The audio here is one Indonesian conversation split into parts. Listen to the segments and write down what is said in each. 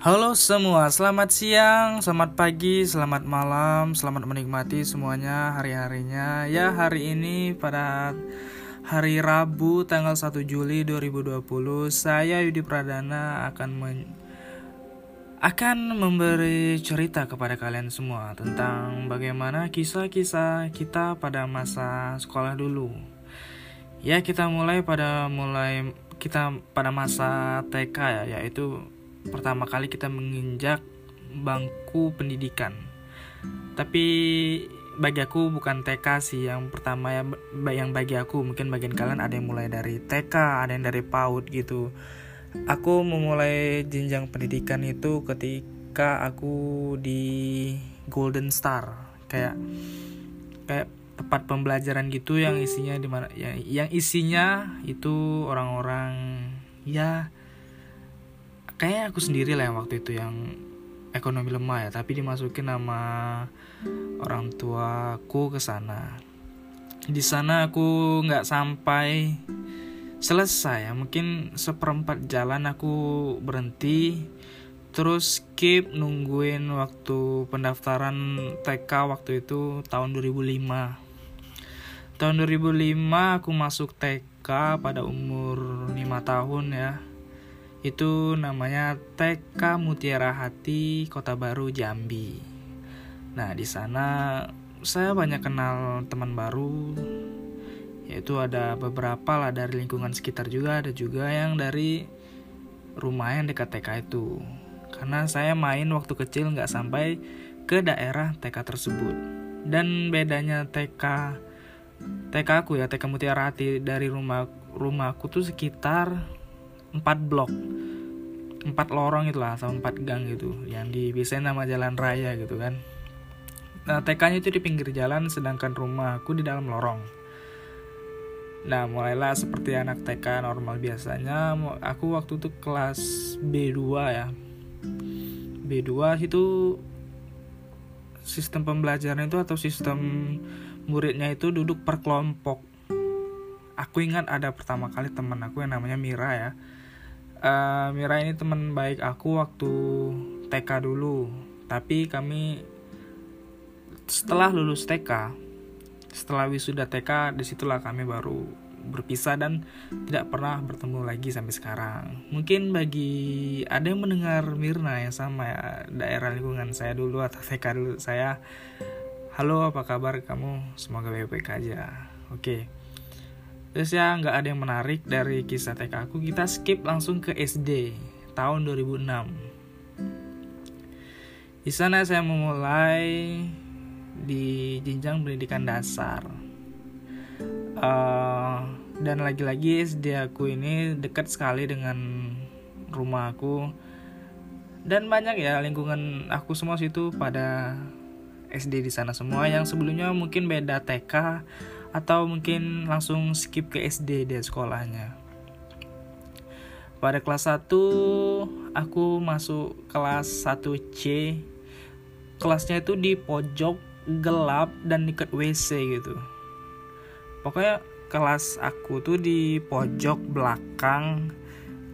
Halo semua, selamat siang, selamat pagi, selamat malam, selamat menikmati semuanya hari-harinya. Ya, hari ini pada hari Rabu tanggal 1 Juli 2020, saya Yudi Pradana akan men akan memberi cerita kepada kalian semua tentang bagaimana kisah-kisah kita pada masa sekolah dulu. Ya, kita mulai pada mulai kita pada masa TK ya, yaitu pertama kali kita menginjak bangku pendidikan. Tapi bagi aku bukan TK sih yang pertama ya yang bagi aku mungkin bagian kalian ada yang mulai dari TK, ada yang dari PAUD gitu. Aku memulai jenjang pendidikan itu ketika aku di Golden Star kayak kayak tempat pembelajaran gitu yang isinya di mana yang, yang isinya itu orang-orang ya kayak aku sendiri lah yang waktu itu yang ekonomi lemah ya tapi dimasukin nama orang tuaku ke sana. Di sana aku nggak sampai selesai ya mungkin seperempat jalan aku berhenti terus skip nungguin waktu pendaftaran TK waktu itu tahun 2005 tahun 2005 aku masuk TK pada umur 5 tahun ya itu namanya TK Mutiara Hati Kota Baru Jambi. Nah di sana saya banyak kenal teman baru, yaitu ada beberapa lah dari lingkungan sekitar juga, ada juga yang dari rumah yang dekat TK itu. Karena saya main waktu kecil nggak sampai ke daerah TK tersebut. Dan bedanya TK TK aku ya TK Mutiara Hati dari rumah rumahku tuh sekitar 4 blok. Empat lorong itulah atau empat gang gitu yang dibisain nama jalan raya gitu kan. Nah TK-nya itu di pinggir jalan sedangkan rumahku di dalam lorong. Nah mulailah seperti anak TK normal biasanya. Aku waktu itu kelas B2 ya. B2 itu sistem pembelajaran itu atau sistem muridnya itu duduk per kelompok. Aku ingat ada pertama kali teman aku yang namanya Mira ya uh, Mira ini teman baik aku waktu TK dulu tapi kami setelah lulus TK setelah wisuda TK di situlah kami baru berpisah dan tidak pernah bertemu lagi sampai sekarang. Mungkin bagi ada yang mendengar Mirna yang sama ya daerah lingkungan saya dulu atau TK dulu saya. Halo apa kabar kamu? Semoga baik-baik aja. Oke. Okay. Terus ya nggak ada yang menarik dari kisah TK aku. Kita skip langsung ke SD tahun 2006. Di sana saya memulai di jenjang pendidikan dasar. Uh, dan lagi-lagi SD aku ini dekat sekali dengan rumah aku dan banyak ya lingkungan aku semua situ pada SD di sana semua yang sebelumnya mungkin beda TK atau mungkin langsung skip ke SD dia sekolahnya. Pada kelas 1 aku masuk kelas 1C. Kelasnya itu di pojok gelap dan dekat WC gitu. Pokoknya kelas aku tuh di pojok belakang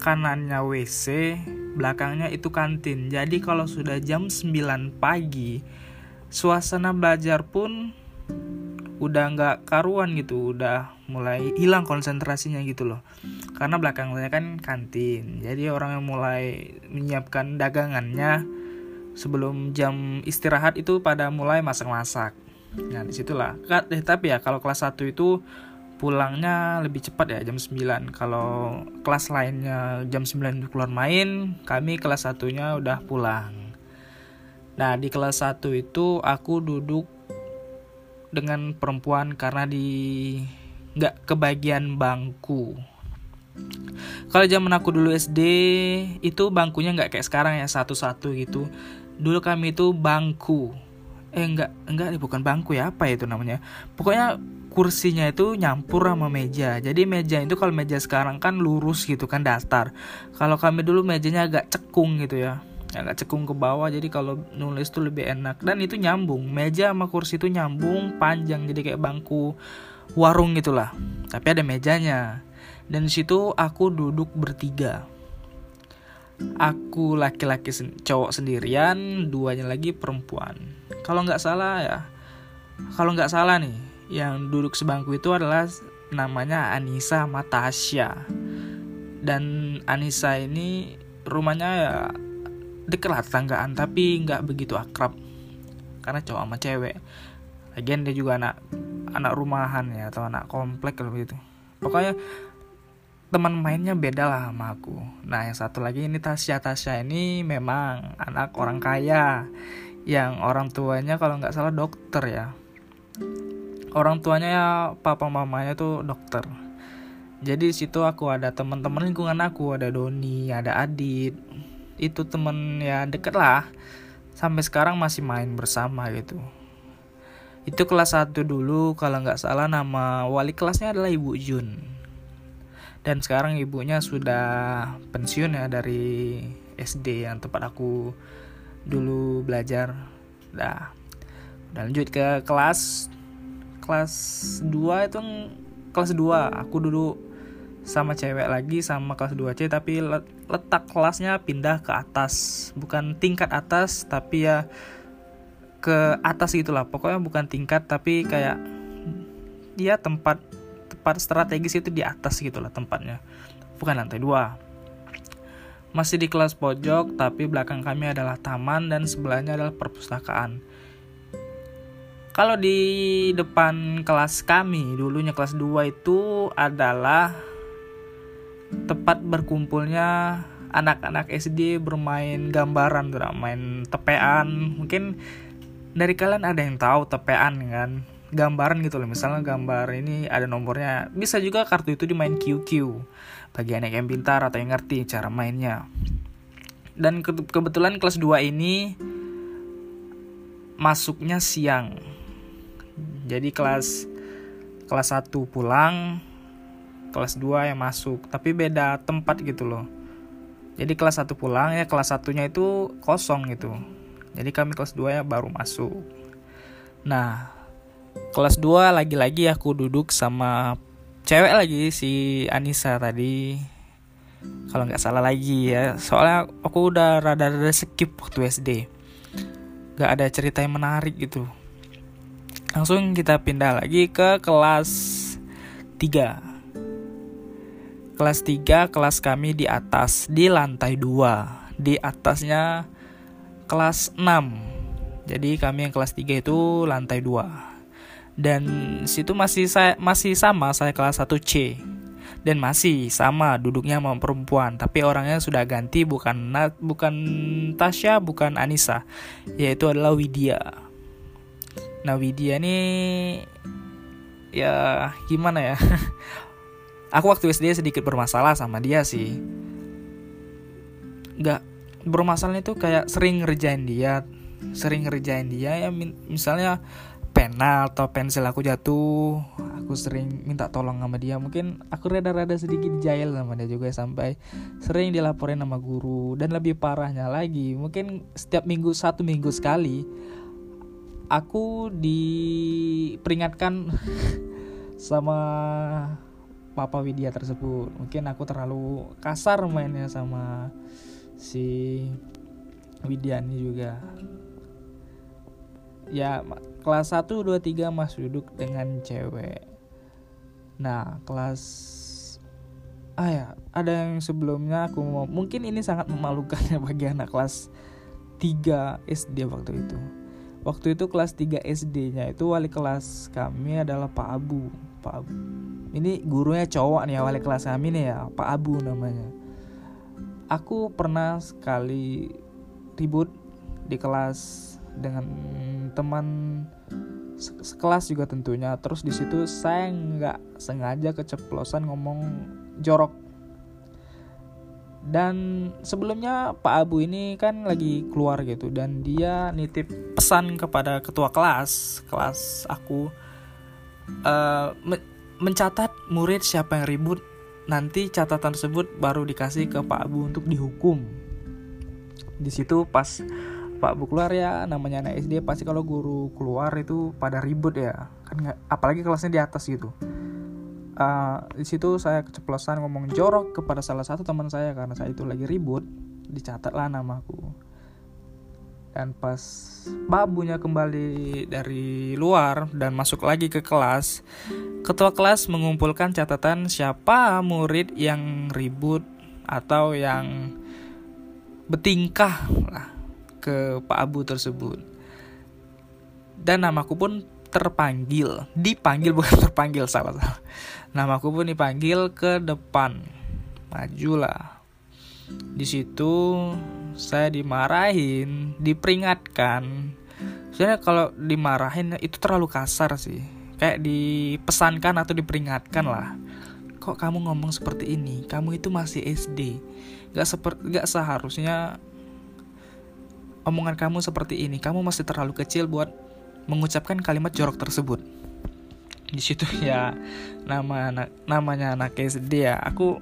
kanannya WC, belakangnya itu kantin. Jadi kalau sudah jam 9 pagi, suasana belajar pun udah nggak karuan gitu udah mulai hilang konsentrasinya gitu loh. Karena belakangnya kan kantin jadi orang yang mulai menyiapkan dagangannya sebelum jam istirahat itu pada mulai masak-masak. Nah di situlah. Eh, tapi ya kalau kelas 1 itu pulangnya lebih cepat ya jam 9 kalau kelas lainnya jam 9 keluar main kami kelas satunya udah pulang. Nah di kelas 1 itu aku duduk dengan perempuan karena di nggak kebagian bangku. Kalau zaman aku dulu SD itu bangkunya nggak kayak sekarang ya satu-satu gitu. Dulu kami itu bangku. Eh enggak enggak bukan bangku ya apa itu namanya. Pokoknya kursinya itu nyampur sama meja. Jadi meja itu kalau meja sekarang kan lurus gitu kan datar. Kalau kami dulu mejanya agak cekung gitu ya agak cekung ke bawah jadi kalau nulis tuh lebih enak. Dan itu nyambung meja sama kursi itu nyambung panjang jadi kayak bangku warung gitulah. Tapi ada mejanya. Dan situ aku duduk bertiga. Aku laki-laki sen cowok sendirian duanya lagi perempuan. Kalau nggak salah ya kalau nggak salah nih yang duduk sebangku itu adalah namanya Anissa Matasya dan Anissa ini rumahnya ya deket lah tetanggaan tapi nggak begitu akrab. Karena cowok sama cewek. Lagian dia juga anak anak rumahan ya atau anak komplek kalau begitu. Pokoknya teman mainnya beda lah sama aku. Nah yang satu lagi ini Tasya. Tasya ini memang anak orang kaya. Yang orang tuanya kalau nggak salah dokter ya. Orang tuanya ya papa mamanya tuh dokter. Jadi situ aku ada teman-teman lingkungan aku. Ada Doni ada Adit itu temen ya deket lah. Sampai sekarang masih main bersama gitu. Itu kelas 1 dulu kalau nggak salah nama wali kelasnya adalah Ibu Jun. Dan sekarang ibunya sudah pensiun ya dari SD yang tempat aku dulu belajar. Dah. Dan lanjut ke kelas kelas 2 itu kelas 2 aku dulu sama cewek lagi sama kelas 2C tapi letak kelasnya pindah ke atas. Bukan tingkat atas tapi ya ke atas gitulah. Pokoknya bukan tingkat tapi kayak ya tempat tempat strategis itu di atas gitulah tempatnya. Bukan lantai dua. Masih di kelas pojok tapi belakang kami adalah taman dan sebelahnya adalah perpustakaan. Kalau di depan kelas kami dulunya kelas 2 itu adalah tempat berkumpulnya anak-anak SD bermain gambaran tuh main tepean. Mungkin dari kalian ada yang tahu tepean kan? Gambaran gitu loh. Misalnya gambar ini ada nomornya. Bisa juga kartu itu dimain QQ bagi anak yang pintar atau yang ngerti cara mainnya. Dan ke kebetulan kelas 2 ini masuknya siang. Jadi kelas kelas 1 pulang kelas 2 yang masuk. Tapi beda tempat gitu loh. Jadi kelas 1 pulang ya kelas satunya itu kosong gitu. Jadi kami kelas 2 ya baru masuk. Nah kelas 2 lagi-lagi aku duduk sama cewek lagi si Anissa tadi. Kalau nggak salah lagi ya. Soalnya aku udah rada-rada skip waktu SD nggak ada cerita yang menarik gitu. Langsung kita pindah lagi ke kelas 3 Kelas 3 kelas kami di atas di lantai 2. Di atasnya kelas 6. Jadi kami yang kelas 3 itu lantai 2. Dan situ masih saya masih sama saya kelas 1C. Dan masih sama duduknya sama perempuan, tapi orangnya sudah ganti bukan bukan Tasya, bukan Anissa, yaitu adalah Widya. Nah, Widya ini ya gimana ya? aku waktu SD sedikit bermasalah sama dia sih. Nggak bermasalah itu kayak sering ngerjain dia sering ngerjain dia ya misalnya pena atau pensil aku jatuh aku sering minta tolong sama dia. Mungkin aku rada-rada sedikit jahil sama dia juga sampai sering dilaporin sama guru. Dan lebih parahnya lagi mungkin setiap minggu satu minggu sekali aku diperingatkan sama Papa Widya tersebut. Mungkin aku terlalu kasar mainnya sama si Widya ini juga. Ya kelas 1 2 3 masih duduk dengan cewek. Nah kelas ah ya ada yang sebelumnya aku mau mungkin ini sangat memalukan ya bagi anak kelas 3 SD waktu itu. Waktu itu kelas 3 SD-nya itu wali kelas kami adalah Pak Abu Pak Abu. Ini gurunya cowok nih wali kelas kami nih ya Pak Abu namanya. Aku pernah sekali ribut di kelas dengan teman sekelas juga tentunya. Terus di situ saya nggak sengaja keceplosan ngomong jorok. Dan sebelumnya Pak Abu ini kan lagi keluar gitu dan dia nitip pesan kepada ketua kelas kelas aku uh, mencatat murid siapa yang ribut nanti catatan tersebut baru dikasih ke Pak Abu untuk dihukum. Di situ pas Pak Bu keluar ya namanya anak SD pasti kalau guru keluar itu pada ribut ya. Kan gak, apalagi kelasnya di atas gitu. Uh, di situ saya keceplosan ngomong jorok kepada salah satu teman saya karena saya itu lagi ribut dicatatlah namaku dan pas babunya kembali dari luar dan masuk lagi ke kelas, ketua kelas mengumpulkan catatan siapa murid yang ribut atau yang bertingkah lah ke Pak Abu tersebut. Dan namaku pun terpanggil, dipanggil bukan terpanggil salah salah. Namaku pun dipanggil ke depan. Majulah. Di situ saya dimarahin, diperingatkan. Sebenarnya kalau dimarahin itu terlalu kasar sih. Kayak dipesankan atau diperingatkan lah. Kok kamu ngomong seperti ini? Kamu itu masih SD. Gak seperti gak seharusnya omongan kamu seperti ini. Kamu masih terlalu kecil buat mengucapkan kalimat jorok tersebut. Di situ ya nama anak namanya anak SD ya. Aku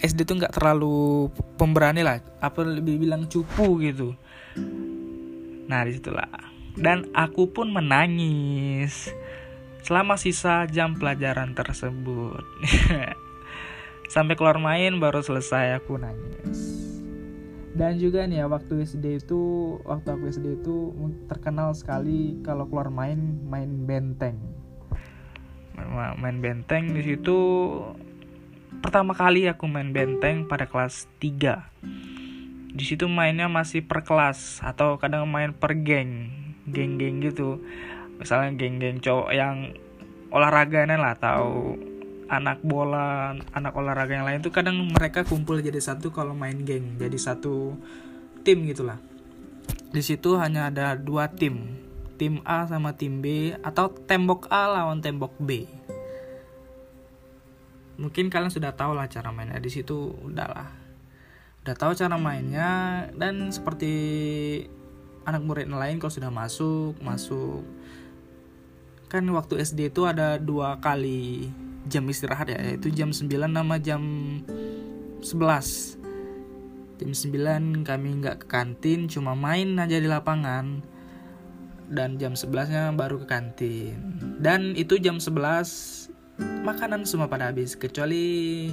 SD tuh nggak terlalu pemberani lah apa lebih bilang cupu gitu. Nah di situlah. Dan aku pun menangis selama sisa jam pelajaran tersebut. Sampai keluar main baru selesai aku nangis. Dan juga nih ya waktu SD itu waktu aku SD itu terkenal sekali kalau keluar main main benteng. Main benteng di situ pertama kali aku main benteng pada kelas 3 di situ mainnya masih per kelas atau kadang main per geng geng-geng gitu. Misalnya geng-geng cowok yang olahraganya lah atau anak bola anak olahraga yang lain tuh kadang mereka kumpul jadi satu kalau main geng jadi satu tim gitulah di situ hanya ada dua tim tim A sama tim B atau tembok A lawan tembok B mungkin kalian sudah tahu lah cara mainnya. Di situ udahlah udah tahu cara mainnya. Dan seperti anak murid lain kalau sudah masuk masuk. Kan waktu SD itu ada dua kali jam istirahat ya yaitu jam 9 sama jam 11 jam 9 kami nggak ke kantin cuma main aja di lapangan. Dan jam 11 nya baru ke kantin. Dan itu jam 11 makanan semua pada habis kecuali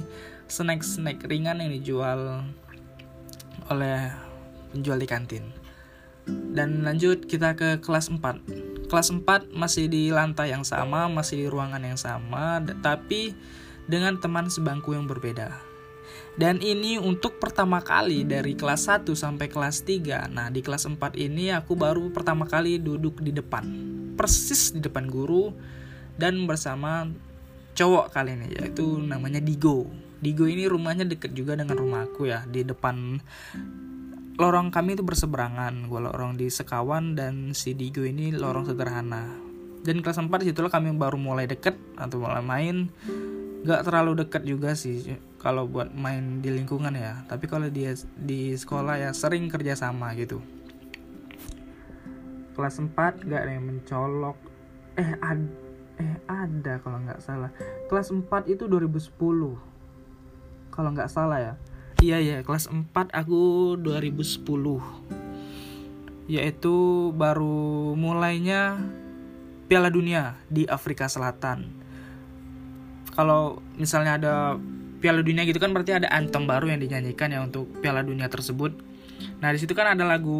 snack-snack ringan yang dijual oleh penjual di kantin. Dan lanjut kita ke kelas 4. Kelas 4 masih di lantai yang sama, masih di ruangan yang sama, tapi dengan teman sebangku yang berbeda. Dan ini untuk pertama kali dari kelas 1 sampai kelas 3. Nah, di kelas 4 ini aku baru pertama kali duduk di depan. Persis di depan guru dan bersama cowok kali ini yaitu namanya Digo. Digo ini rumahnya deket juga dengan rumahku ya di depan lorong kami itu berseberangan. Gue lorong di Sekawan dan si Digo ini lorong sederhana. Dan kelas 4 situlah kami baru mulai deket atau mulai main. Gak terlalu deket juga sih kalau buat main di lingkungan ya. Tapi kalau dia di sekolah ya sering kerja sama gitu. Kelas 4 gak ada yang mencolok. Eh ada eh ada kalau nggak salah. Kelas 4 itu 2010 kalau nggak salah ya. Iya ya kelas 4 aku 2010 yaitu baru mulainya Piala Dunia di Afrika Selatan. Kalau misalnya ada Piala Dunia gitu kan berarti ada anthem baru yang dinyanyikan ya untuk Piala Dunia tersebut. Nah di situ kan ada lagu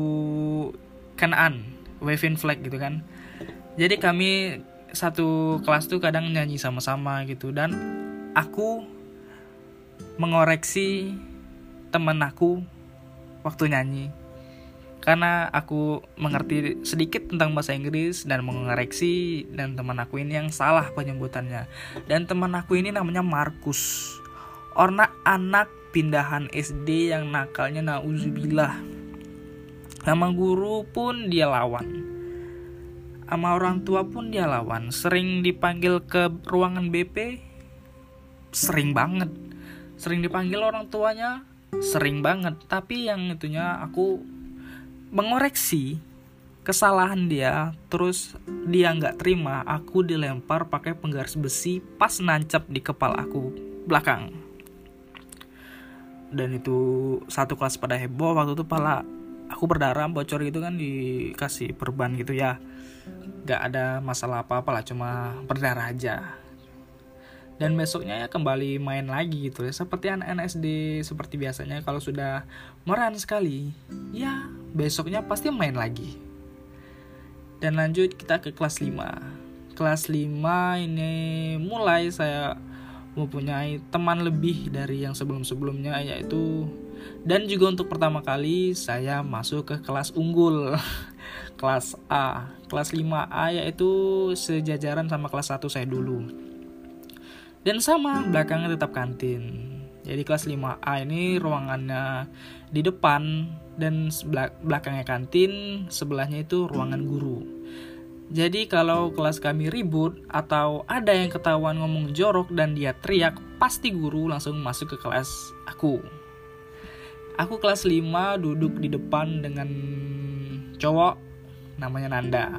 Kanaan Waving Flag gitu kan. Jadi kami satu kelas tuh kadang nyanyi sama-sama gitu. Dan aku mengoreksi temen aku waktu nyanyi. Karena aku mengerti sedikit tentang bahasa Inggris dan mengoreksi dan teman aku ini yang salah penyebutannya dan teman aku ini namanya Markus. Orna anak pindahan SD yang nakalnya nauzubillah. Nama guru pun dia lawan sama orang tua pun dia lawan. Sering dipanggil ke ruangan BP sering banget. Sering dipanggil orang tuanya sering banget. Tapi yang itunya aku mengoreksi kesalahan dia terus dia nggak terima aku dilempar pakai penggaris besi pas nancap di kepala aku belakang. Dan itu satu kelas pada heboh waktu itu pala aku berdarah bocor gitu kan dikasih perban gitu ya gak ada masalah apa-apa lah cuma berdarah aja. Dan besoknya ya kembali main lagi gitu ya seperti anak-anak SD seperti biasanya kalau sudah meran sekali ya besoknya pasti main lagi. Dan lanjut kita ke kelas 5 kelas 5 ini mulai saya mempunyai teman lebih dari yang sebelum-sebelumnya yaitu dan juga untuk pertama kali saya masuk ke kelas unggul kelas A kelas 5A yaitu sejajaran sama kelas 1 saya dulu. Dan sama belakangnya tetap kantin. Jadi kelas 5A ini ruangannya di depan dan belakangnya kantin sebelahnya itu ruangan guru. Jadi kalau kelas kami ribut atau ada yang ketahuan ngomong jorok dan dia teriak, pasti guru langsung masuk ke kelas aku. Aku kelas 5 duduk di depan dengan cowok namanya Nanda.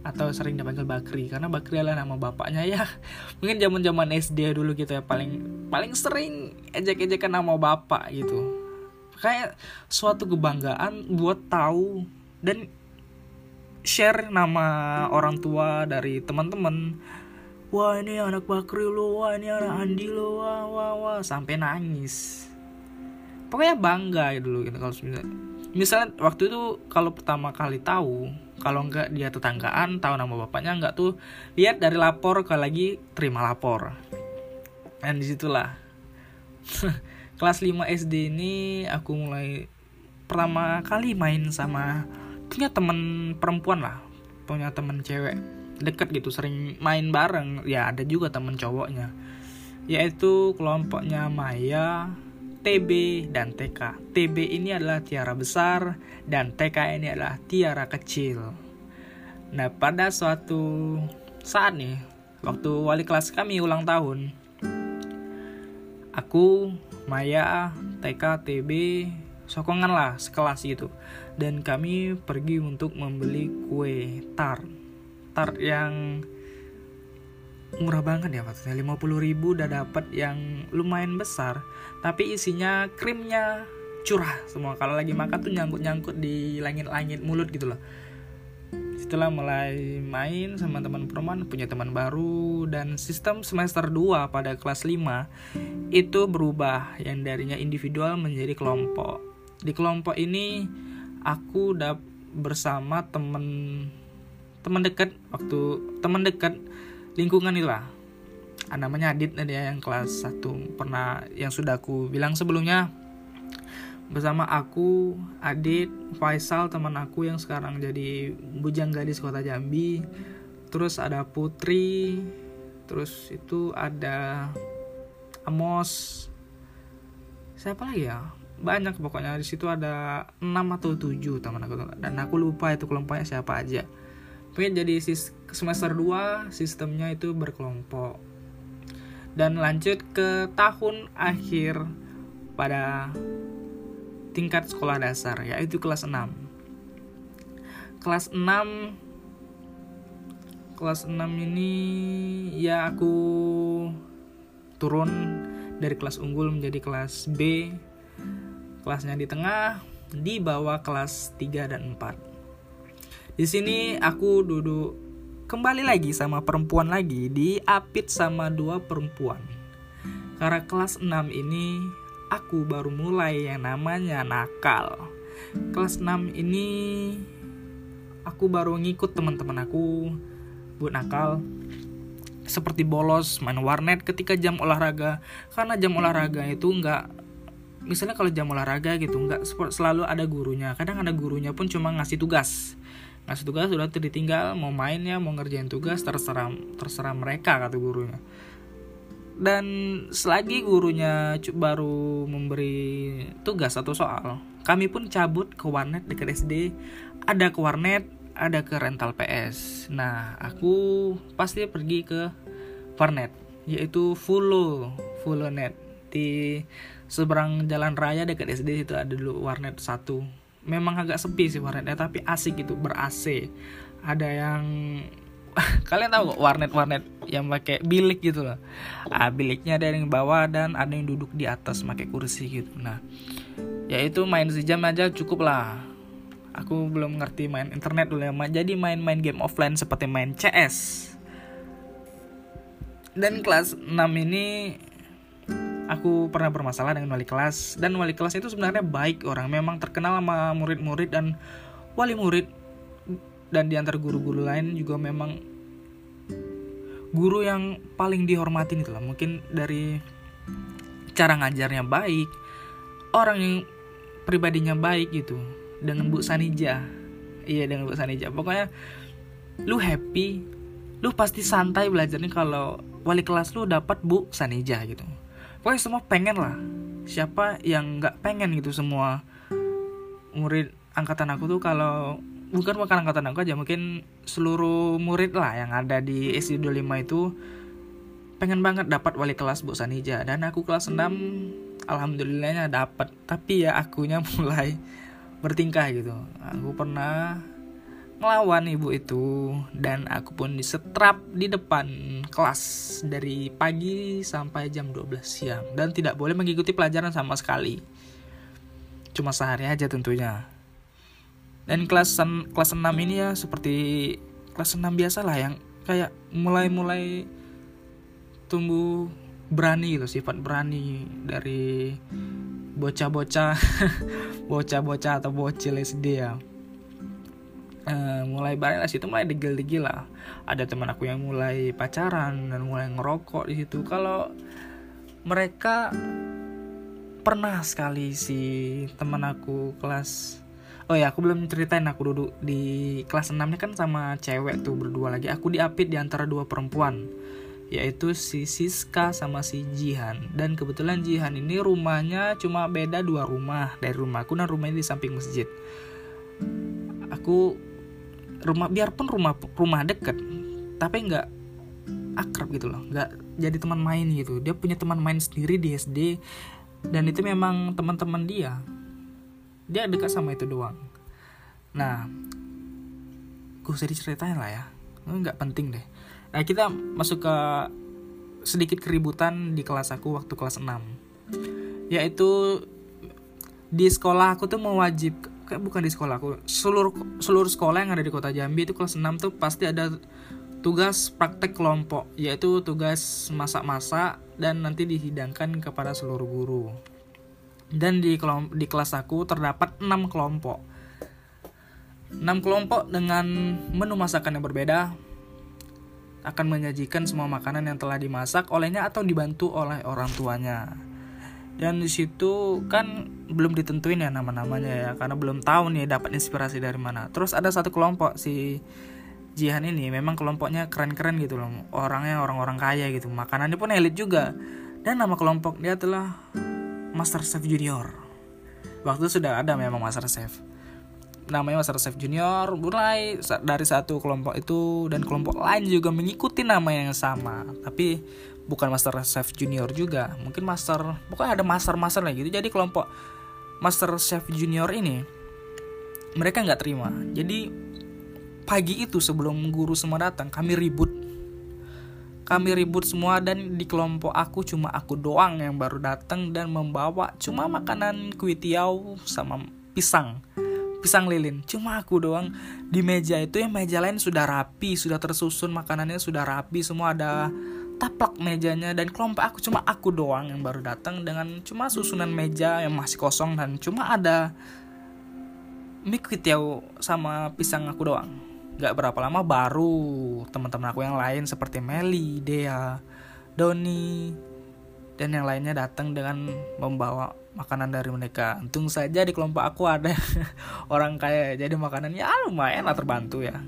Atau sering dipanggil Bakri karena Bakri adalah nama bapaknya ya. Mungkin zaman zaman SD dulu gitu ya paling paling sering ejek-ejekan nama bapak gitu. Kayak suatu kebanggaan buat tahu dan share nama orang tua dari teman-teman. Wah ini anak Bakri lo wah ini anak Andi lo wah wah wah sampai nangis pokoknya bangga dulu gitu kalau misalnya, misalnya waktu itu kalau pertama kali tahu kalau enggak dia tetanggaan tahu nama bapaknya enggak tuh lihat dari lapor ke lagi terima lapor. Dan di situlah. Kelas 5 SD ini aku mulai pertama kali main sama punya temen perempuan lah punya temen cewek deket gitu sering main bareng. Ya ada juga temen cowoknya. Yaitu kelompoknya Maya TB dan TK. TB ini adalah tiara besar dan TK ini adalah tiara kecil. Nah, pada suatu saat nih, waktu wali kelas kami ulang tahun, aku, Maya, TK, TB, sokongan lah sekelas gitu. Dan kami pergi untuk membeli kue tart. Tart yang murah banget ya maksudnya 50 ribu udah dapat yang lumayan besar tapi isinya krimnya curah semua. Kalau lagi makan tuh nyangkut-nyangkut di langit-langit mulut gitu loh. Setelah mulai main sama teman perempuan punya teman baru dan sistem semester 2 pada kelas 5 itu berubah. Yang darinya individual menjadi kelompok. Di kelompok ini aku udah bersama temen teman dekat waktu teman dekat lingkungan itulah. ah, namanya Adit dia yang kelas 1 pernah yang sudah aku bilang sebelumnya. Bersama aku Adit Faisal teman aku yang sekarang jadi bujang gadis kota Jambi. Terus ada Putri terus itu ada Amos. Siapa lagi ya? Banyak pokoknya di situ ada 6 atau 7 teman aku. Dan aku lupa itu kelompoknya siapa aja. Pokoknya jadi semester 2 sistemnya itu berkelompok. Dan lanjut ke tahun akhir pada tingkat sekolah dasar yaitu kelas 6. Kelas 6 kelas 6 ini ya aku turun dari kelas unggul menjadi kelas B. Kelasnya di tengah, di bawah kelas 3 dan 4 di sini aku duduk kembali lagi sama perempuan lagi di apit sama dua perempuan. Karena kelas 6 ini aku baru mulai yang namanya nakal. Kelas 6 ini aku baru ngikut teman-teman aku buat nakal seperti bolos main warnet ketika jam olahraga karena jam olahraga itu nggak misalnya kalau jam olahraga gitu nggak selalu ada gurunya kadang ada gurunya pun cuma ngasih tugas ngasih tugas sudah ditinggal mau main ya mau ngerjain tugas terserah terserah mereka kata gurunya. Dan selagi gurunya baru memberi tugas atau soal kami pun cabut ke warnet dekat SD ada ke warnet ada ke rental PS nah aku pasti pergi ke warnet yaitu Fulo Fulo Net di seberang jalan raya dekat SD itu ada dulu warnet satu memang agak sepi sih warnetnya tapi asik gitu ber AC ada yang kalian tahu kok warnet-warnet yang pakai bilik gitu loh? Ah, biliknya ada yang bawah dan ada yang duduk di atas pakai kursi gitu. Nah ya itu main sejam aja cukup lah. Aku belum ngerti main internet dulu ya jadi main-main game offline seperti main CS dan kelas 6 ini aku pernah bermasalah dengan wali kelas dan wali kelas itu sebenarnya baik orang. Memang terkenal sama murid-murid dan wali murid. Dan diantar guru-guru lain juga memang guru yang paling dihormatin itu lah. Mungkin dari cara ngajarnya baik orang yang pribadinya baik gitu dengan Bu Sanija. Iya dengan Bu Sanija. Pokoknya lu happy lu pasti santai belajarnya kalau wali kelas lu dapat Bu Sanija gitu pokoknya semua pengen lah. Siapa yang nggak pengen gitu semua murid angkatan aku tuh kalau bukan bukan angkatan aku aja mungkin seluruh murid lah yang ada di SD 25 itu pengen banget dapat wali kelas Bu Sanija. Dan aku kelas 6 alhamdulillahnya dapat. Tapi ya akunya mulai bertingkah gitu. Aku pernah ngelawan ibu itu dan aku pun disetrap di depan kelas dari pagi sampai jam 12 siang dan tidak boleh mengikuti pelajaran sama sekali. Cuma sehari aja tentunya. Dan kelas kelas 6 ini ya seperti kelas 6 biasa lah yang kayak mulai-mulai tumbuh berani gitu sifat berani dari bocah-bocah bocah-bocah atau bocil SD ya uh, mulai bareng lah situ mulai degil-degil lah. Ada teman aku yang mulai pacaran dan mulai ngerokok di situ. Kalau mereka pernah sekali si teman aku kelas Oh ya, aku belum ceritain aku duduk di kelas 6 nya kan sama cewek tuh berdua lagi. Aku diapit di antara dua perempuan yaitu si Siska sama si Jihan. Dan kebetulan Jihan ini rumahnya cuma beda dua rumah dari rumahku dan rumahnya di samping masjid. Aku rumah biarpun rumah rumah deket tapi nggak akrab gitu loh. Nggak jadi teman main gitu. Dia punya teman main sendiri di SD dan itu memang teman-teman dia. Dia dekat sama itu doang. Nah gue usah diceritain lah ya. Nggak penting deh. Nah kita masuk ke sedikit keributan di kelas aku waktu kelas 6 yaitu di sekolah aku tuh mewajib kayak bukan di sekolah aku. Seluruh seluruh sekolah yang ada di kota Jambi itu kelas 6 tuh pasti ada tugas praktek kelompok yaitu tugas masak-masak dan nanti dihidangkan kepada seluruh guru. Dan di kelom di kelas aku terdapat 6 kelompok. 6 kelompok dengan menu masakan yang berbeda. Akan menyajikan semua makanan yang telah dimasak olehnya atau dibantu oleh orang tuanya dan di situ kan belum ditentuin ya nama-namanya ya karena belum tahu nih dapat inspirasi dari mana. Terus ada satu kelompok si Jihan ini memang kelompoknya keren-keren gitu loh. Orangnya orang-orang kaya gitu makanannya pun elit juga. Dan nama kelompok dia adalah Master Chef Junior. Waktu itu sudah ada memang Master Chef. Namanya Master Chef Junior mulai dari satu kelompok itu dan kelompok lain juga mengikuti nama yang sama. Tapi bukan master chef junior juga. Mungkin master pokoknya ada master master lah gitu. Jadi kelompok master chef junior ini mereka nggak terima. Jadi pagi itu sebelum guru semua datang kami ribut. Kami ribut semua dan di kelompok aku cuma aku doang yang baru datang dan membawa cuma makanan kuitiau sama pisang pisang lilin. Cuma aku doang. Di meja itu yang meja lain sudah rapi sudah tersusun makanannya sudah rapi semua ada taplak mejanya dan kelompok aku cuma aku doang yang baru datang dengan cuma susunan meja yang masih kosong dan cuma ada mie kuitiau sama pisang aku doang Gak berapa lama baru teman-teman aku yang lain seperti Meli, Dea, Doni, dan yang lainnya datang dengan membawa makanan dari mereka. Untung saja di kelompok aku ada orang kaya, jadi makanannya ya lumayan lah terbantu ya.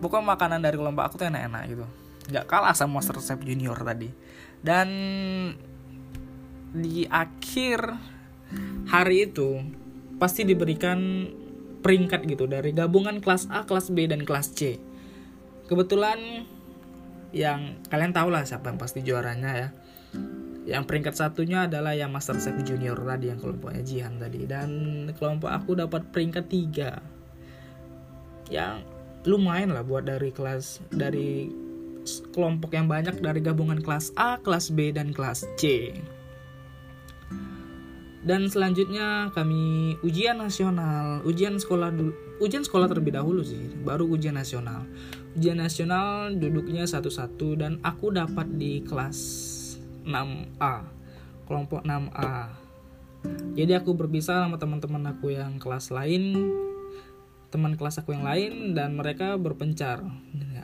Pokoknya makanan dari kelompok aku tuh enak-enak gitu nggak kalah sama Master Chef Junior tadi dan di akhir hari itu pasti diberikan peringkat gitu dari gabungan kelas A, kelas B dan kelas C. Kebetulan yang kalian tahu lah siapa yang pasti juaranya ya. Yang peringkat satunya adalah yang Master Chef Junior tadi yang kelompoknya Jihan tadi dan kelompok aku dapat peringkat tiga. Yang lumayan lah buat dari kelas dari kelompok yang banyak dari gabungan kelas A, kelas B, dan kelas C. Dan selanjutnya kami ujian nasional, ujian sekolah ujian sekolah terlebih dahulu sih, baru ujian nasional. ujian nasional duduknya satu-satu dan aku dapat di kelas 6A kelompok 6A jadi aku berpisah sama teman-teman aku yang kelas lain teman kelas aku yang lain dan mereka berpencar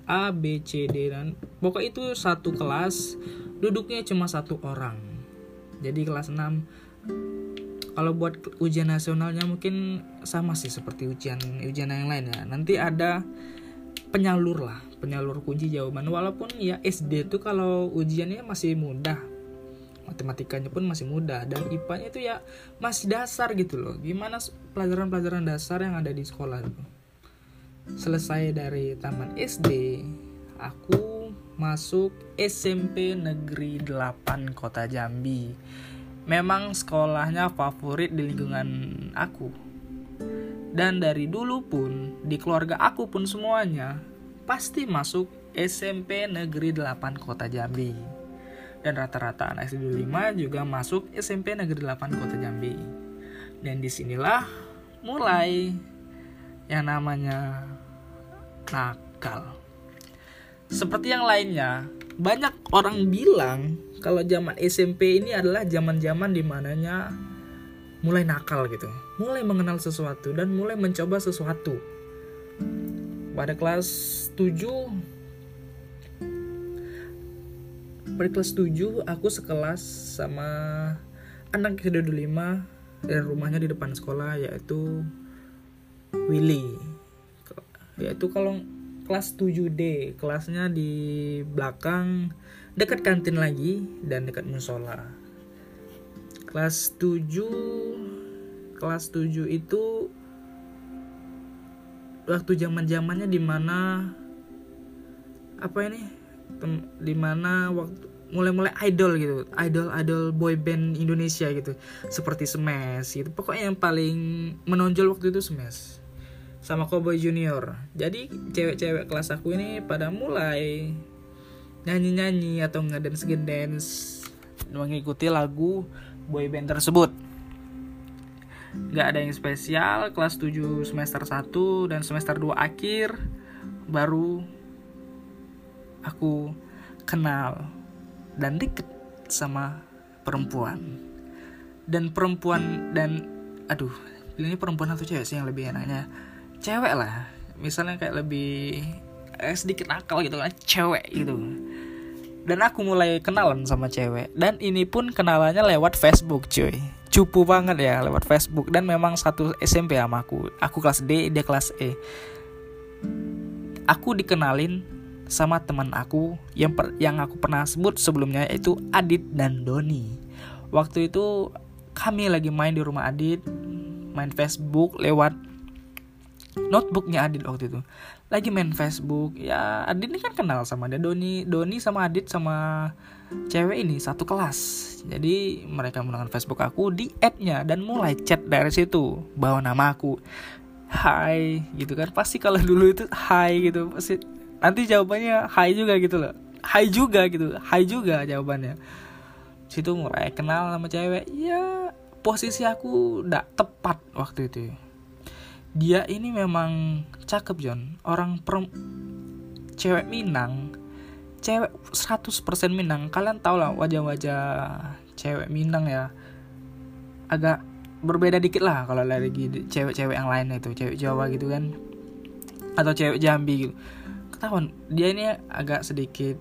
A B C D dan pokok itu satu kelas duduknya cuma satu orang. Jadi kelas 6 kalau buat ujian nasionalnya mungkin sama sih seperti ujian ujian yang lain ya. Nanti ada penyalur lah penyalur kunci jawaban. Walaupun ya SD itu kalau ujiannya masih mudah matematikanya pun masih mudah dan IPA-nya itu ya masih dasar gitu loh. Gimana pelajaran-pelajaran dasar yang ada di sekolah itu selesai dari taman SD aku masuk SMP Negeri 8 Kota Jambi memang sekolahnya favorit di lingkungan aku dan dari dulu pun, di keluarga aku pun semuanya, pasti masuk SMP Negeri 8 Kota Jambi. Dan rata-rata anak SD 5 juga masuk SMP Negeri 8 Kota Jambi. Dan di sinilah mulai yang namanya nakal. Seperti yang lainnya, banyak orang bilang kalau zaman SMP ini adalah zaman-zaman di mananya mulai nakal gitu, mulai mengenal sesuatu dan mulai mencoba sesuatu. Pada kelas 7 pada kelas 7 aku sekelas sama anak kedua 5 dan rumahnya di depan sekolah yaitu Willy. Yaitu kalau kelas 7D, kelasnya di belakang dekat kantin lagi dan dekat musola. Kelas 7 kelas 7 itu waktu zaman zamannya di mana apa ini? Di mana waktu mulai-mulai idol gitu. Idol idol boy band Indonesia gitu. Seperti Smash gitu. Pokoknya yang paling menonjol waktu itu Smash sama Cowboy Junior jadi cewek-cewek kelas aku ini pada mulai nyanyi-nyanyi atau ngedance ngedance mengikuti lagu boyband tersebut. Gak ada yang spesial, kelas 7 semester 1 dan semester 2 akhir baru aku kenal dan deket sama perempuan. Dan perempuan dan aduh, ini perempuan atau cewek sih yang lebih enaknya? Cewek lah. Misalnya kayak lebih eh, sedikit nakal gitu kan, cewek gitu. Dan aku mulai kenalan sama cewek. Dan ini pun kenalannya lewat Facebook cuy. Cupu banget ya lewat Facebook. Dan memang satu SMP sama aku. Aku kelas D dia kelas E. Aku dikenalin sama teman aku yang per, yang aku pernah sebut sebelumnya yaitu Adit dan Doni. Waktu itu kami lagi main di rumah Adit main Facebook lewat notebooknya Adit waktu itu. Lagi main Facebook ya Adit ini kan kenal sama dia. Doni Doni sama Adit sama cewek ini satu kelas. Jadi mereka menggunakan Facebook aku di add-nya dan mulai chat dari situ. Bawa nama aku. Hai gitu kan. Pasti kalau dulu itu Hai gitu. Pasti nanti jawabannya Hai juga gitu loh. Hai juga gitu. Hai juga jawabannya. Situ mulai kenal sama cewek. Ya posisi aku tidak tepat waktu itu dia ini memang cakep John orang per cewek Minang cewek 100% Minang. Kalian tau lah wajah-wajah cewek Minang ya. Agak berbeda dikit lah kalau lagi cewek-cewek yang lain itu cewek Jawa gitu kan. Atau cewek Jambi gitu. Ketahuan dia ini agak sedikit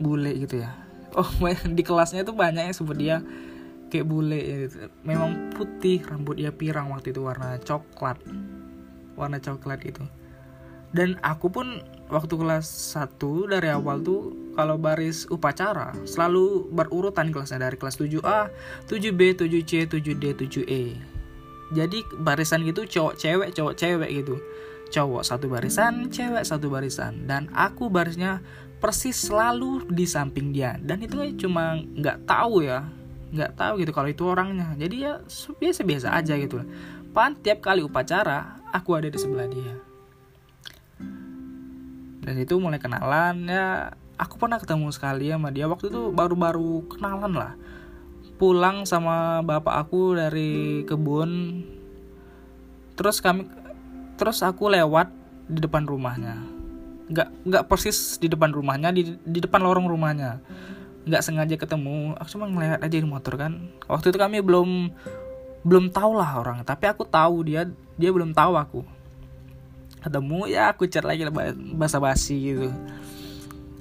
bule gitu ya. Oh di kelasnya tuh banyak yang sebut dia kayak bule gitu. memang putih rambut dia pirang waktu itu warna coklat warna coklat gitu dan aku pun waktu kelas 1 dari awal tuh kalau baris upacara selalu berurutan kelasnya dari kelas 7A, 7B, 7C, 7D, 7E. Jadi barisan gitu cowok cewek cowok cewek gitu. Cowok satu barisan, cewek satu barisan dan aku barisnya persis selalu di samping dia dan itu cuma nggak tahu ya nggak tahu gitu kalau itu orangnya. Jadi ya biasa-biasa aja gitu pan tiap kali upacara aku ada di sebelah dia. Dan itu mulai kenalan ya aku pernah ketemu sekali sama dia. Waktu itu baru-baru kenalan lah. Pulang sama bapak aku dari kebun. Terus kami terus aku lewat di depan rumahnya. Nggak nggak persis di depan rumahnya di di depan lorong rumahnya nggak sengaja ketemu aku cuma ngeliat aja di motor kan. Waktu itu kami belum belum tahu lah orang tapi aku tahu dia dia belum tahu aku. Ketemu ya aku chat lagi basa basi gitu.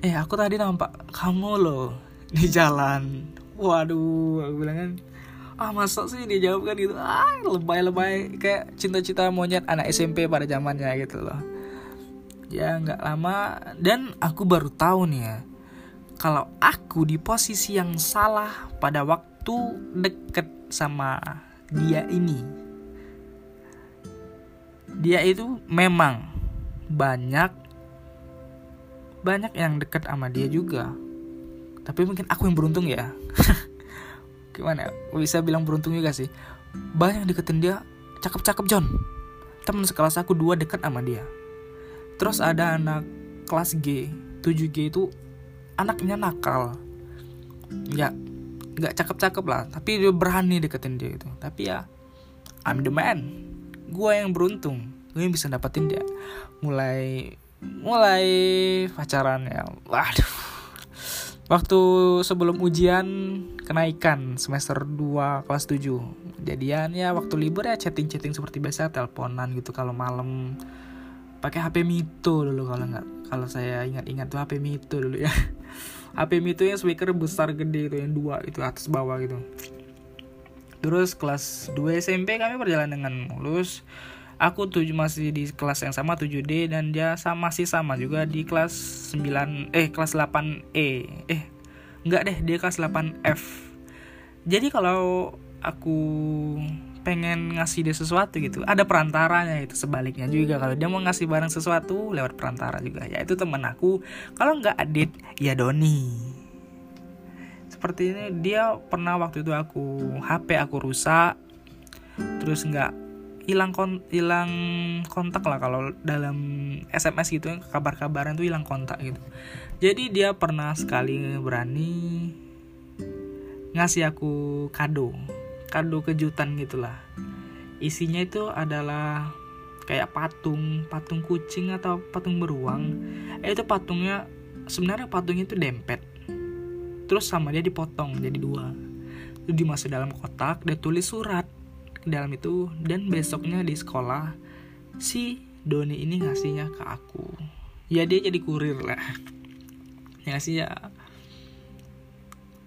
Eh aku tadi nampak kamu loh di jalan. Waduh aku bilang kan ah masa sih? Dia jawab kan gitu. Ah lebay lebay kayak cinta-cinta monyet anak SMP pada zamannya gitu loh. Ya nggak lama dan aku baru tahu nih ya kalau aku di posisi yang salah pada waktu deket sama dia ini. Dia itu memang banyak banyak yang deket sama dia juga. Tapi mungkin aku yang beruntung ya. Gimana ya? Bisa bilang beruntung juga sih. Banyak deketin dia. Cakep-cakep John. Teman sekelas aku dua deket sama dia. Terus ada anak kelas G 7G itu anaknya nakal. Nggak nggak cakep-cakep lah tapi dia berani deketin dia itu tapi ya I'm the man. Gue yang beruntung. Gue yang bisa dapetin dia. Mulai mulai pacaran ya. Waduh. Waktu sebelum ujian kenaikan semester 2 kelas 7 Jadian ya waktu libur ya chatting-chatting seperti biasa teleponan gitu kalau malam pakai HP Mito dulu kalau nggak kalau saya ingat-ingat tuh HP Mito dulu ya. HP Mito yang speaker besar gede itu yang dua itu atas bawah gitu. Terus kelas 2 SMP kami berjalan dengan mulus. Aku tujuh masih di kelas yang sama 7D dan dia sama masih sama juga di kelas 9 eh kelas 8E eh enggak deh dia kelas 8F jadi kalau aku pengen ngasih dia sesuatu gitu. Ada perantaranya itu sebaliknya juga. Kalau dia mau ngasih barang sesuatu lewat perantara juga. Ya itu temen aku. Kalau nggak Adit ya Doni. Seperti ini dia pernah waktu itu aku HP aku rusak. Terus nggak hilang kon hilang kontak lah kalau dalam SMS gitu kabar-kabaran tuh hilang kontak gitu. Jadi dia pernah sekali berani ngasih aku kado kado kejutan gitulah. Isinya itu adalah kayak patung patung kucing atau patung beruang. Eh, itu patungnya sebenarnya patungnya itu dempet. Terus sama dia dipotong jadi dua. Itu dimasuk dalam kotak dia tulis surat dalam itu dan besoknya di sekolah si Doni ini ngasihnya ke aku. Ya dia jadi kurir lah. Ya ngasih ya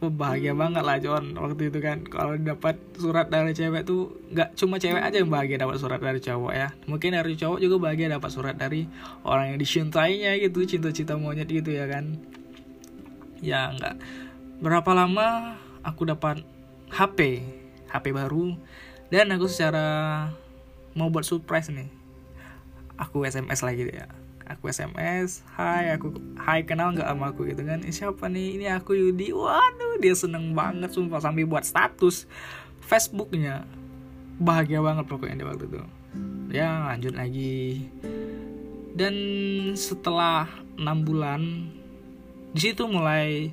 bahagia banget lah John waktu itu kan. Kalau dapat surat dari cewek tuh nggak cuma cewek aja yang bahagia dapat surat dari cowok ya. Mungkin dari cowok juga bahagia dapat surat dari orang yang dicintainya gitu cinta-cinta monyet gitu ya kan. Ya nggak. Berapa lama aku dapat HP HP baru dan aku secara mau buat surprise nih aku SMS lagi ya aku SMS Hai aku Hai kenal nggak sama aku? Gitu kan. Siapa nih? Ini aku Yudi. Waduh dia seneng banget sumpah sambil buat status Facebooknya. Bahagia banget pokoknya di waktu itu. Ya lanjut lagi. Dan setelah enam bulan di situ mulai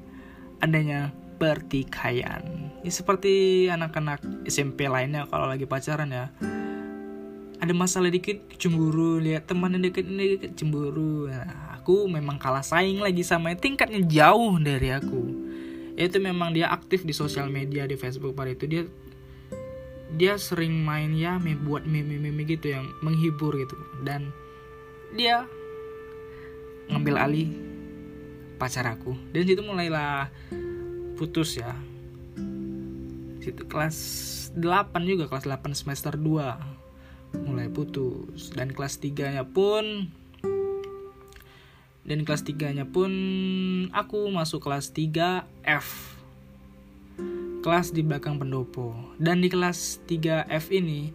adanya pertikaian. Ya seperti anak-anak SMP lainnya kalau lagi pacaran ya ada masalah dikit cemburu. Lihat teman yang deket deket cemburu. Nah, aku memang kalah saing lagi sama tingkatnya jauh dari aku. Itu memang dia aktif di sosial media di Facebook pada itu. Dia dia sering main ya buat meme-meme gitu yang menghibur gitu. Dan dia ngambil alih pacar aku. Dan situ mulailah putus ya. Situ kelas 8 juga kelas 8 semester 2 mulai putus. Dan kelas 3 nya pun dan kelas 3 nya pun aku masuk kelas 3 F. Kelas di belakang pendopo. Dan di kelas 3 F ini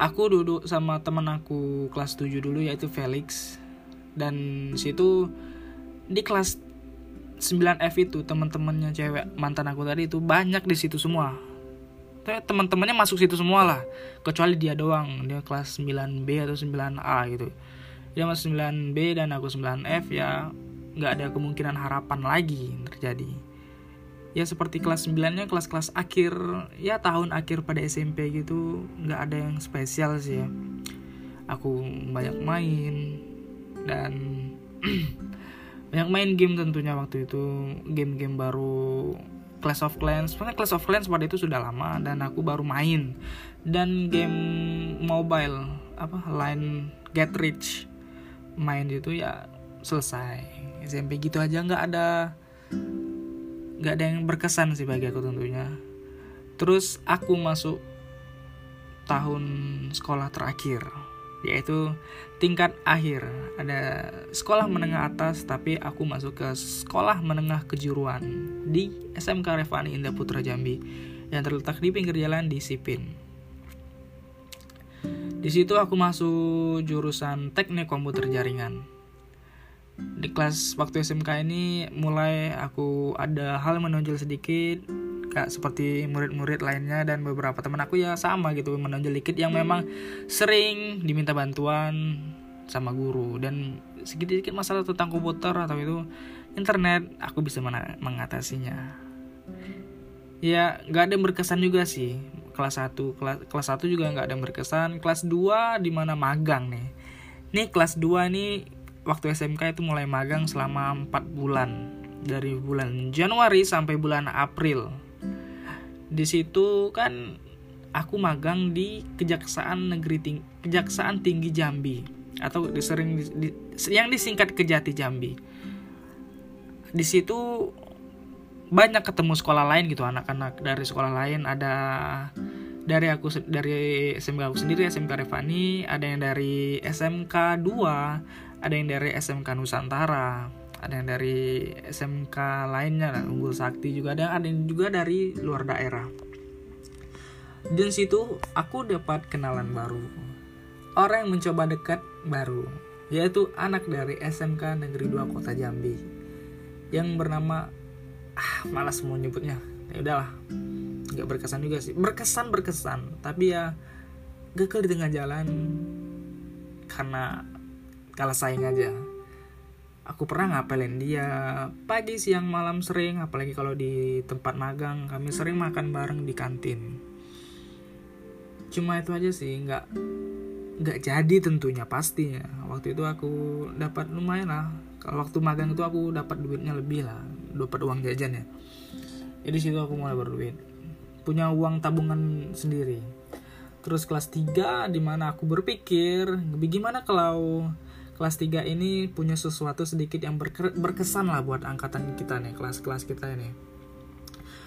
aku duduk sama teman aku kelas 7 dulu yaitu Felix. Dan situ di kelas 9F itu teman-temannya cewek mantan aku tadi itu banyak di situ semua teman-temannya masuk situ semua lah. Kecuali dia doang. Dia kelas 9B atau 9A gitu. Dia masuk 9B dan aku 9F ya nggak ada kemungkinan harapan lagi terjadi. Ya seperti kelas 9 nya kelas-kelas akhir ya tahun akhir pada SMP gitu nggak ada yang spesial sih ya. Aku banyak main dan banyak main game tentunya waktu itu. Game-game baru Clash of Clans. Sebenarnya Clash of Clans pada itu sudah lama dan aku baru main. Dan game mobile apa line Get Rich main itu ya selesai. SMP gitu aja nggak ada nggak ada yang berkesan sih bagi aku tentunya. Terus aku masuk tahun sekolah terakhir yaitu tingkat akhir ada sekolah menengah atas tapi aku masuk ke sekolah menengah kejuruan di SMK Revani Indah Putra Jambi yang terletak di pinggir jalan di Sipin. Di situ aku masuk jurusan teknik komputer jaringan. Di kelas waktu SMK ini mulai aku ada hal menonjol sedikit kayak seperti murid-murid lainnya dan beberapa teman aku ya sama gitu menonjol dikit yang memang sering diminta bantuan sama guru. Dan sedikit-sedikit masalah tentang komputer atau itu internet aku bisa mengatasinya. Ya nggak ada yang berkesan juga sih. Kelas 1 kelas kelas 1 juga nggak ada yang berkesan. Kelas 2 di mana magang nih. Nih kelas 2 nih waktu SMK itu mulai magang selama 4 bulan. Dari bulan Januari sampai bulan April di situ kan aku magang di Kejaksaan Negeri Ting Kejaksaan Tinggi Jambi atau disering di, di, yang disingkat Kejati Jambi. Di situ banyak ketemu sekolah lain gitu anak-anak dari sekolah lain ada dari aku dari SMK aku sendiri SMK Revani ada yang dari SMK 2 ada yang dari SMK Nusantara ada yang dari SMK lainnya lah, Unggul Sakti juga. Ada ada yang juga dari luar daerah. Dan situ aku dapat kenalan baru. Orang yang mencoba dekat baru yaitu anak dari SMK Negeri 2 Kota Jambi. Yang bernama ah malas mau nyebutnya. Ya udahlah nggak berkesan juga sih. Berkesan berkesan. Tapi ya gagal di tengah jalan karena kalah saing aja aku pernah ngapelin dia pagi siang malam sering apalagi kalau di tempat magang. Kami sering makan bareng di kantin. Cuma itu aja sih nggak nggak jadi tentunya pastinya. Waktu itu aku dapat lumayan lah. Kalau waktu magang itu aku dapat duitnya lebih lah dapat uang jajan ya. Jadi situ aku mulai berduit. Punya uang tabungan sendiri. Terus kelas 3 di mana aku berpikir gimana kalau kelas 3 ini punya sesuatu sedikit yang berkesan lah buat angkatan kita nih, kelas-kelas kita ini.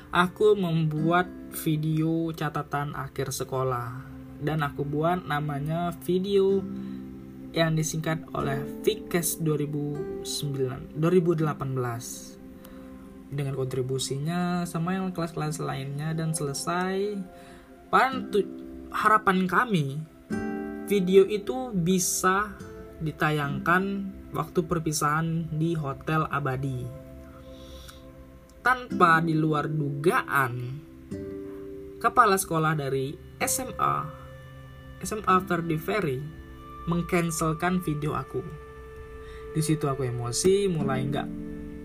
Aku membuat video catatan akhir sekolah dan aku buat namanya video yang disingkat oleh Vikes 2009 2018 dengan kontribusinya sama yang kelas-kelas lainnya dan selesai harapan kami video itu bisa ditayangkan waktu perpisahan di Hotel Abadi. Tanpa di luar dugaan, kepala sekolah dari SMA, SMA Verdi Ferry, mengcancelkan video aku. Di situ aku emosi, mulai nggak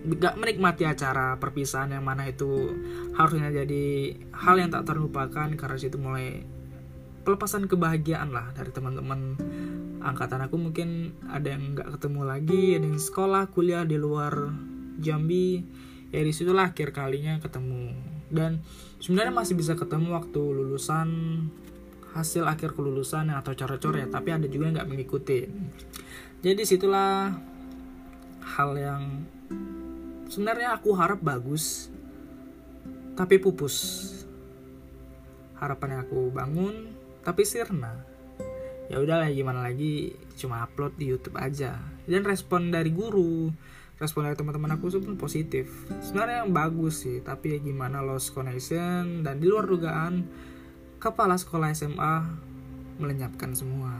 nggak menikmati acara perpisahan yang mana itu harusnya jadi hal yang tak terlupakan karena situ mulai pelepasan kebahagiaan lah dari teman-teman angkatan aku. Mungkin ada yang nggak ketemu lagi ada yang sekolah kuliah di luar Jambi. Ya di situlah akhir kalinya ketemu. Dan sebenarnya masih bisa ketemu waktu lulusan hasil akhir kelulusan atau cara-cara ya tapi ada juga yang nggak mengikuti. Jadi situlah hal yang sebenarnya aku harap bagus tapi pupus. Harapan yang aku bangun tapi sirna. Ya udahlah gimana lagi? Cuma upload di YouTube aja. Dan respon dari guru respon dari teman-teman aku pun positif. Sebenarnya yang bagus sih tapi ya gimana lost connection dan di luar dugaan kepala sekolah SMA melenyapkan semua.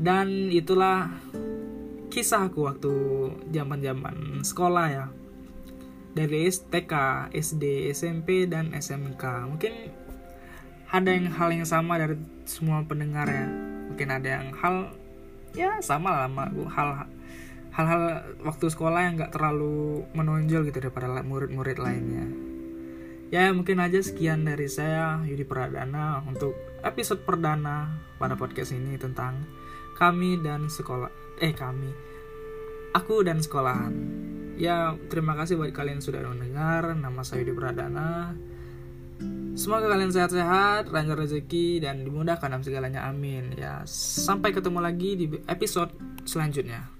Dan itulah kisah aku waktu zaman zaman sekolah ya. Dari TK, SD, SMP, dan SMK. Mungkin ada yang hal yang sama dari semua pendengar ya. Mungkin ada yang hal ya sama lah sama hal hal-hal waktu sekolah yang nggak terlalu menonjol gitu daripada murid-murid lainnya. Ya mungkin aja sekian dari saya Yudi Pradana untuk episode perdana pada podcast ini tentang kami dan sekolah eh kami aku dan sekolahan. Ya terima kasih buat kalian yang sudah mendengar. Nama saya Yudi Pradana Semoga kalian sehat-sehat, lancar rezeki, dan dimudahkan dalam segalanya. Amin. Ya, sampai ketemu lagi di episode selanjutnya.